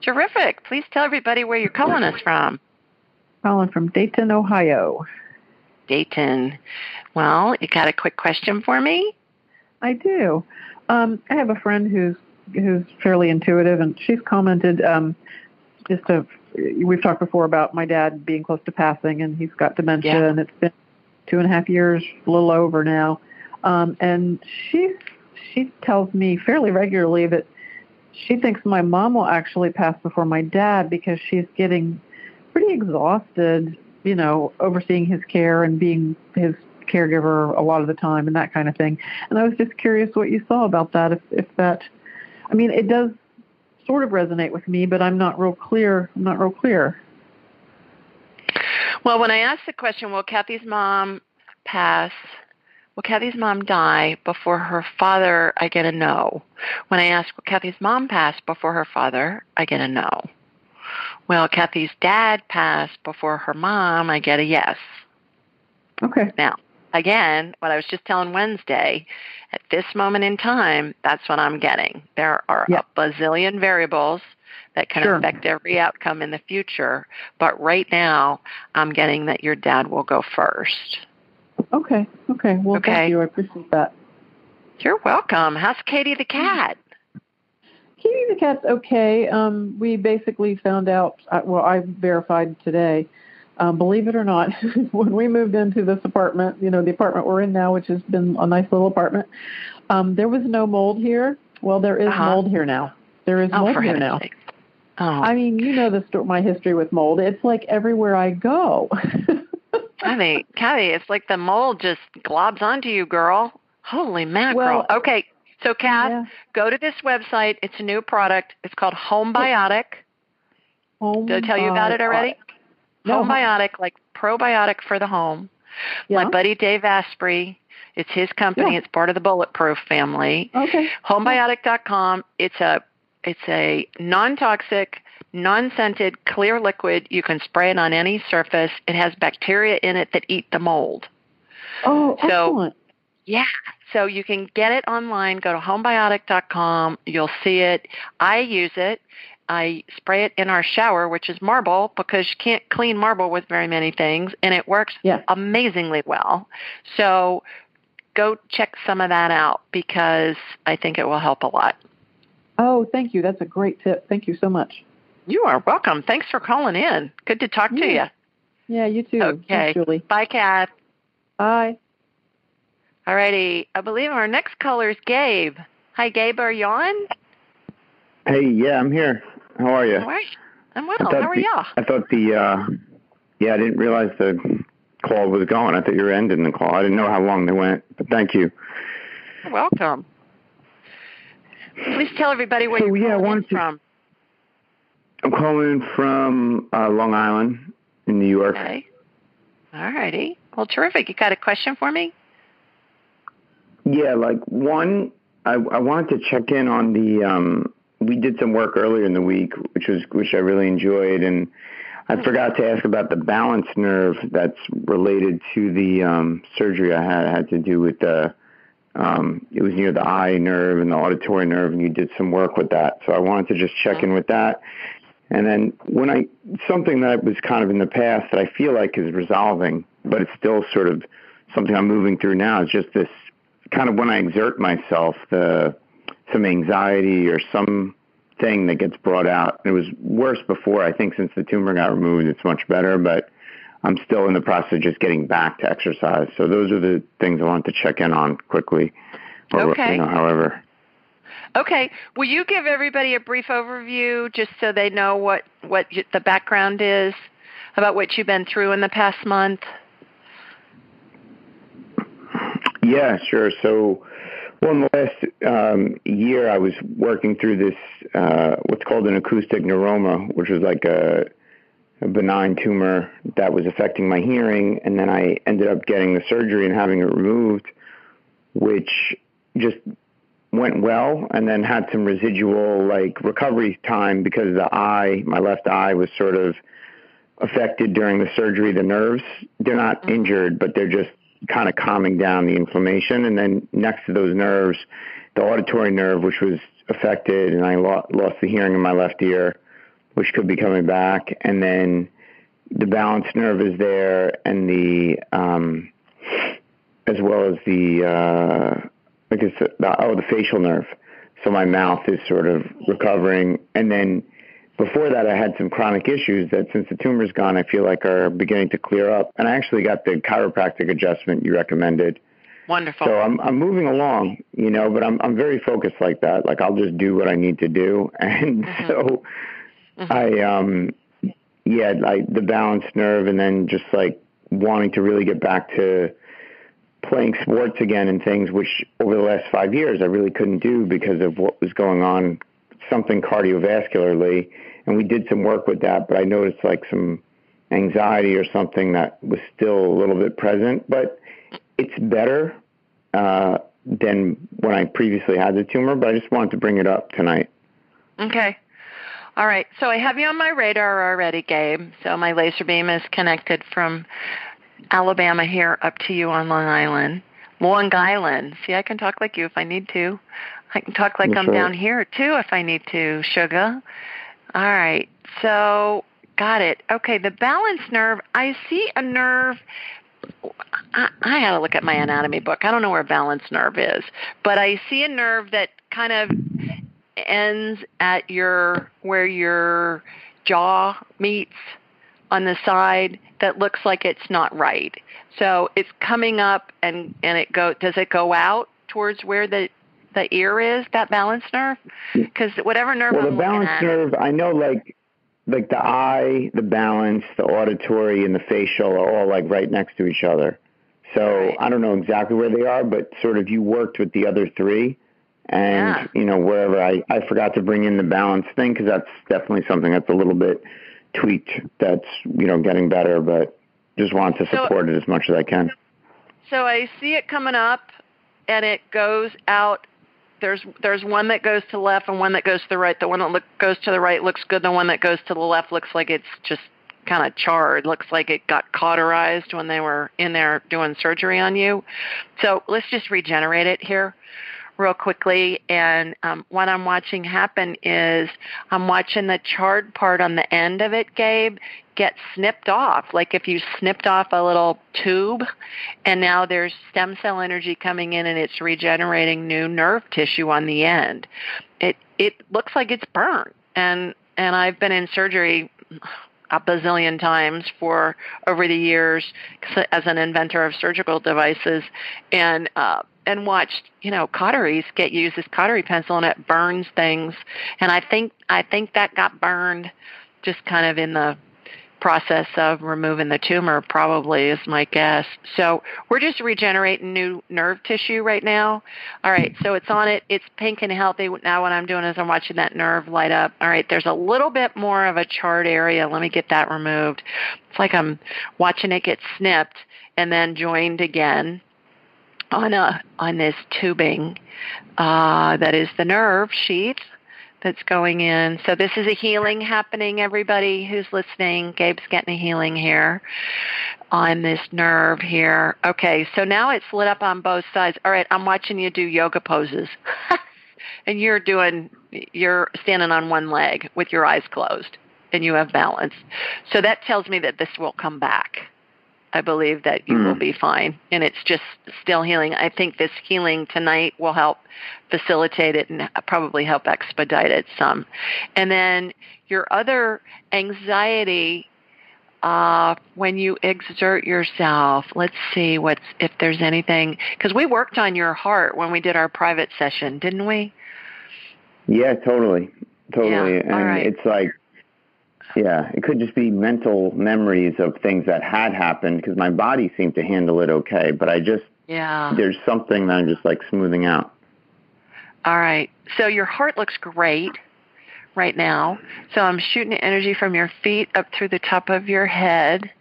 Terrific. Please tell everybody where you're calling us from. Calling from Dayton, Ohio. Dayton. Well, you got a quick question for me? I do. Um, I have a friend who's who's fairly intuitive, and she's commented um, just a. We've talked before about my dad being close to passing, and he's got dementia, Yeah. and it's been two and a half years, a little over now. Um, and she she tells me fairly regularly that she thinks my mom will actually pass before my dad because she's getting pretty exhausted, you know, overseeing his care and being his caregiver a lot of the time and that kind of thing. And I was just curious what you saw about that. If if that, I mean, it does sort of resonate with me, but I'm not real clear. I'm not real clear. Well, when I asked the question, will Kathy's mom pass? Will Kathy's mom die before her father? I get a no. When I ask, will Kathy's mom pass before her father? I get a no. Will Kathy's dad pass before her mom? I get a yes. Okay. Now, again, what I was just telling Wednesday, at this moment in time, that's what I'm getting. There are Yep. a bazillion variables that can Sure. affect every outcome in the future, but right now, I'm getting that your dad will go first. Okay. Okay. Well, Okay. thank you. I appreciate that. You're welcome. How's Katie the cat? Katie the cat's okay. Um, we basically found out. Uh, well, I verified today. Um, believe it or not, when we moved into this apartment, you know, the apartment we're in now, which has been a nice little apartment, um, there was no mold here. Well, there is Uh-huh. mold here now. There is Oh, mold here now. sake. Oh, I mean, you know the sto- my history with mold. It's like everywhere I go. Kathy, Kathy, it's like the mold just globs onto you, girl. Holy mackerel. Well, okay, so Kath, yeah. go to this website. It's a new product. It's called Homebiotic. Home Did I tell you about it already? No. Homebiotic, like probiotic for the home. Yeah. My buddy Dave Asprey, it's his company. Yeah. It's part of the Bulletproof family. Okay. Homebiotic.com. It's a it's a non-toxic, non-scented, clear liquid. You can spray it on any surface. It has bacteria in it that eat the mold. Oh, So- excellent. Yeah. So you can get it online. Go to homebiotic.com. You'll see it. I use it. I spray it in our shower, which is marble, because you can't clean marble with very many things, and it works Yeah. amazingly well. So go check some of that out because I think it will help a lot. Oh, thank you. That's a great tip. Thank you so much. You are welcome. Thanks for calling in. Good to talk to you. Yeah. Yeah, you too. Okay. Thanks, Julie. Bye, Kath. Bye. All righty. I believe our next caller is Gabe. Hi, Gabe. Are you on? Hey, yeah, I'm here. How are you? How are you? I'm well. How are the- you? I thought the uh yeah, I didn't realize the call was going. I thought you were ending the call. I didn't know how long they went, but thank you. You're welcome. Please tell everybody where So, you're yeah, I calling in wanted to- from. I'm calling from uh, Long Island in New York. Okay. All righty. Well, terrific. You got a question for me? Yeah, like one, I, I wanted to check in on the. Um, we did some work earlier in the week, which was which I really enjoyed, and I forgot to ask about the balance nerve that's related to the um, surgery I had. It had to do with the. Um, it was near the eye nerve and the auditory nerve, and you did some work with that. So I wanted to just check in with that. And then when I something that was kind of in the past that I feel like is resolving, but it's still sort of something I'm moving through now is just this kind of when I exert myself, the some anxiety or some thing that gets brought out. It was worse before. I think since the tumor got removed, it's much better, but I'm still in the process of just getting back to exercise. So those are the things I want to check in on quickly. Or, Okay. You know, however. Okay. Will you give everybody a brief overview just so they know what what the background is about what you've been through in the past month? Yeah, sure. So, well, in the last um, year, I was working through this uh, what's called an acoustic neuroma, which was like a, a benign tumor that was affecting my hearing, and then I ended up getting the surgery and having it removed, which just went well, and then had some residual like recovery time because the eye, my left eye, was sort of affected during the surgery. The nerves, they're not injured, but they're just kind of calming down the inflammation. And then next to those nerves, the auditory nerve, which was affected, and I lo- lost the hearing in my left ear, which could be coming back. And then the balance nerve is there, and the um, as well as the uh, I guess the, oh the facial nerve. So my mouth is sort of recovering, and then before that, I had some chronic issues that since the tumor's gone, I feel like are beginning to clear up. And I actually got the chiropractic adjustment you recommended. Wonderful. So I'm I'm moving along, you know, but I'm I'm very focused like that. Like I'll just do what I need to do, and mm-hmm. so mm-hmm. I um yeah, like the balance nerve, and then just like wanting to really get back to playing sports again and things, which over the last five years I really couldn't do because of what was going on, something cardiovascularly, and we did some work with that, but I noticed like some anxiety or something that was still a little bit present, but it's better uh, than when I previously had the tumor. But I just wanted to bring it up tonight. Okay. All right. So I have you on my radar already, Gabe. So my laser beam is connected from Alabama here up to you on Long Island. Long Island. See, I can talk like you if I need to. I can talk like I'm down here too if I need to, sugar. All right. So, got it. Okay, the balance nerve, I see a nerve I, I had to look at my anatomy book. I don't know where balance nerve is, but I see a nerve that kind of ends at your where your jaw meets on the side that looks like it's not right. So it's coming up and and it go does it go out towards where the the ear is that balance nerve? Because whatever nerve well, I'm the balance at, nerve, I know like like the eye, the balance, the auditory, and the facial are all like right next to each other. So right. I don't know exactly where they are, but sort of you worked with the other three, and yeah. you know wherever I I forgot to bring in the balance thing because that's definitely something that's a little bit tweaked. That's you know getting better, but just want to support so, it as much as I can. So I see it coming up, and it goes out there's there's one that goes to the left and one that goes to the right. The one that look, goes to the right looks good. The one that goes to the left looks like it's just kind of charred. Looks like it got cauterized when they were in there doing surgery on you. So let's just regenerate it here real quickly. And um, what I'm watching happen is I'm watching the charred part on the end of it, Gabe, get snipped off. Like if you snipped off a little tube and now there's stem cell energy coming in and it's regenerating new nerve tissue on the end. It it looks like it's burnt. And and I've been in surgery a bazillion times for over the years as an inventor of surgical devices and uh and watched, you know, cauteries get used as cautery pencil and it burns things. And I think I think that got burned just kind of in the process of removing the tumor probably is my guess. So we're just regenerating new nerve tissue right now. All right, so it's on it. It's pink and healthy. Now what I'm doing is I'm watching that nerve light up. All right, there's a little bit more of a charred area. Let me get that removed. It's like I'm watching it get snipped and then joined again on a on this tubing uh, that is the nerve sheath that's going in. So this is a healing happening. Everybody who's listening, Gabe's getting a healing here on this nerve here. Okay, so now it's lit up on both sides. All right, I'm watching you do yoga poses. and you're doing you're standing on one leg with your eyes closed and you have balance. So that tells me that this will come back. I believe that you mm. will hmm. be fine. And it's just still healing. I think this healing tonight will help facilitate it and probably help expedite it some. And then your other anxiety uh, when you exert yourself. Let's see what's if there's anything because we worked on your heart when we did our private session, didn't we? Yeah, totally, totally. Yeah, and right. it's like yeah, it could just be mental memories of things that had happened because my body seemed to handle it okay, but I just yeah, there's something that I'm just like smoothing out. All right. So your heart looks great right now. So I'm shooting energy from your feet up through the top of your head.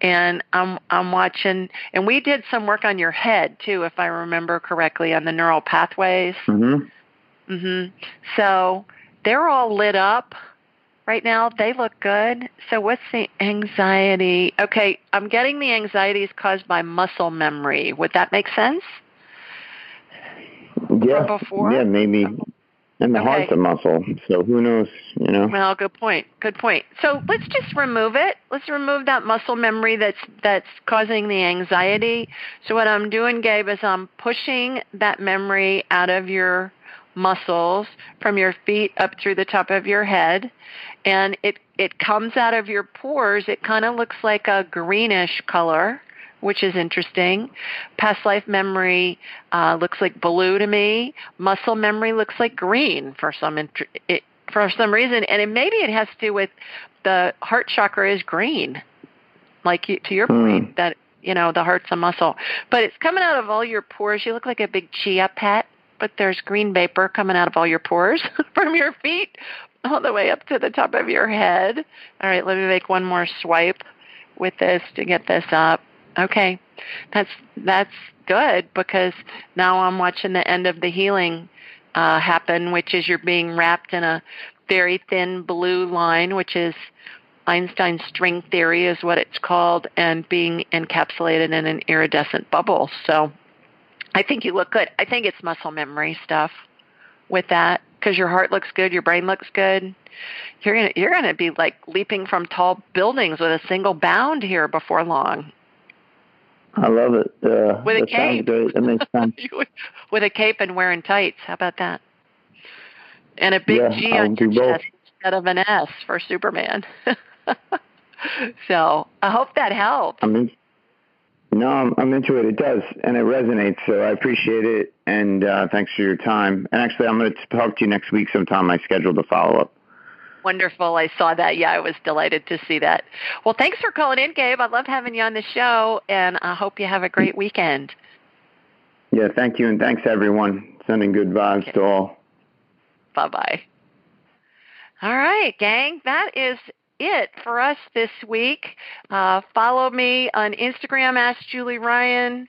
And I'm I'm watching and we did some work on your head too, if I remember correctly, on the neural pathways. Mhm. Mhm. So they're all lit up right now. They look good. So what's the anxiety? Okay, I'm getting the anxieties caused by muscle memory. Would that make sense? Yeah. before? Yeah, maybe. And the Okay. heart's a muscle, so who knows, you know? Well, good point. Good point. So let's just remove it. Let's remove that muscle memory that's that's causing the anxiety. So what I'm doing, Gabe, is I'm pushing that memory out of your muscles from your feet up through the top of your head, and it it comes out of your pores. It kind of looks like a greenish color. Which is interesting. Past life memory uh, looks like blue to me. Muscle memory looks like green for some int- it, for some reason, and it, maybe it has to do with the heart chakra is green, like you, to your point that you know the heart's a muscle, but it's coming out of all your pores. You look like a big chia pet, but there's green vapor coming out of all your pores from your feet all the way up to the top of your head. All right, let me make one more swipe with this to get this up. Okay, that's that's good because now I'm watching the end of the healing uh, happen, which is you're being wrapped in a very thin blue line, which is Einstein's string theory, is what it's called, and being encapsulated in an iridescent bubble. So I think you look good. I think it's muscle memory stuff with that because your heart looks good, your brain looks good. You're gonna you're gonna be like leaping from tall buildings with a single bound here before long. I love it. Uh, With a cape. That makes sense. with a cape and wearing tights. How about that? And a big Yeah, G on your both. chest instead of an S for Superman. so I hope that helps. I'm in, no, I'm, I'm into it. It does, and it resonates. So I appreciate it, and uh, thanks for your time. And actually, I'm going to talk to you next week sometime. I scheduled a follow up. Wonderful. I saw that. Yeah, I was delighted to see that. Well, thanks for calling in, Gabe. I love having you on the show, and I hope you have a great weekend. Yeah, thank you, and thanks everyone. Sending good vibes to all. Bye bye. All right, gang. That is it for us this week. Uh, follow me on Instagram, Ask Julie Ryan.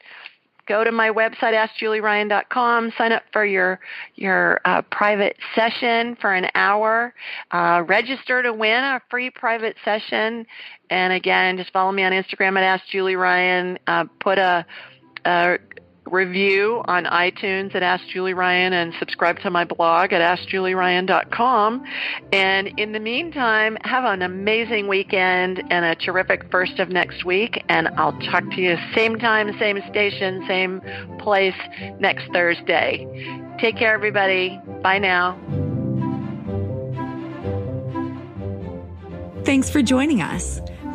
Go to my website, AskJulieRyan.com. Sign up for your your uh, private session for an hour. Uh, register to win a free private session. And again, just follow me on Instagram at Ask Julie Uh, put a, a review on iTunes at Ask Julie Ryan and subscribe to my blog at AskJulieRyan.com. And in the meantime, have an amazing weekend and a terrific first of next week. And I'll talk to you same time, same station, same place next Thursday. Take care, everybody. Bye now. Thanks for joining us.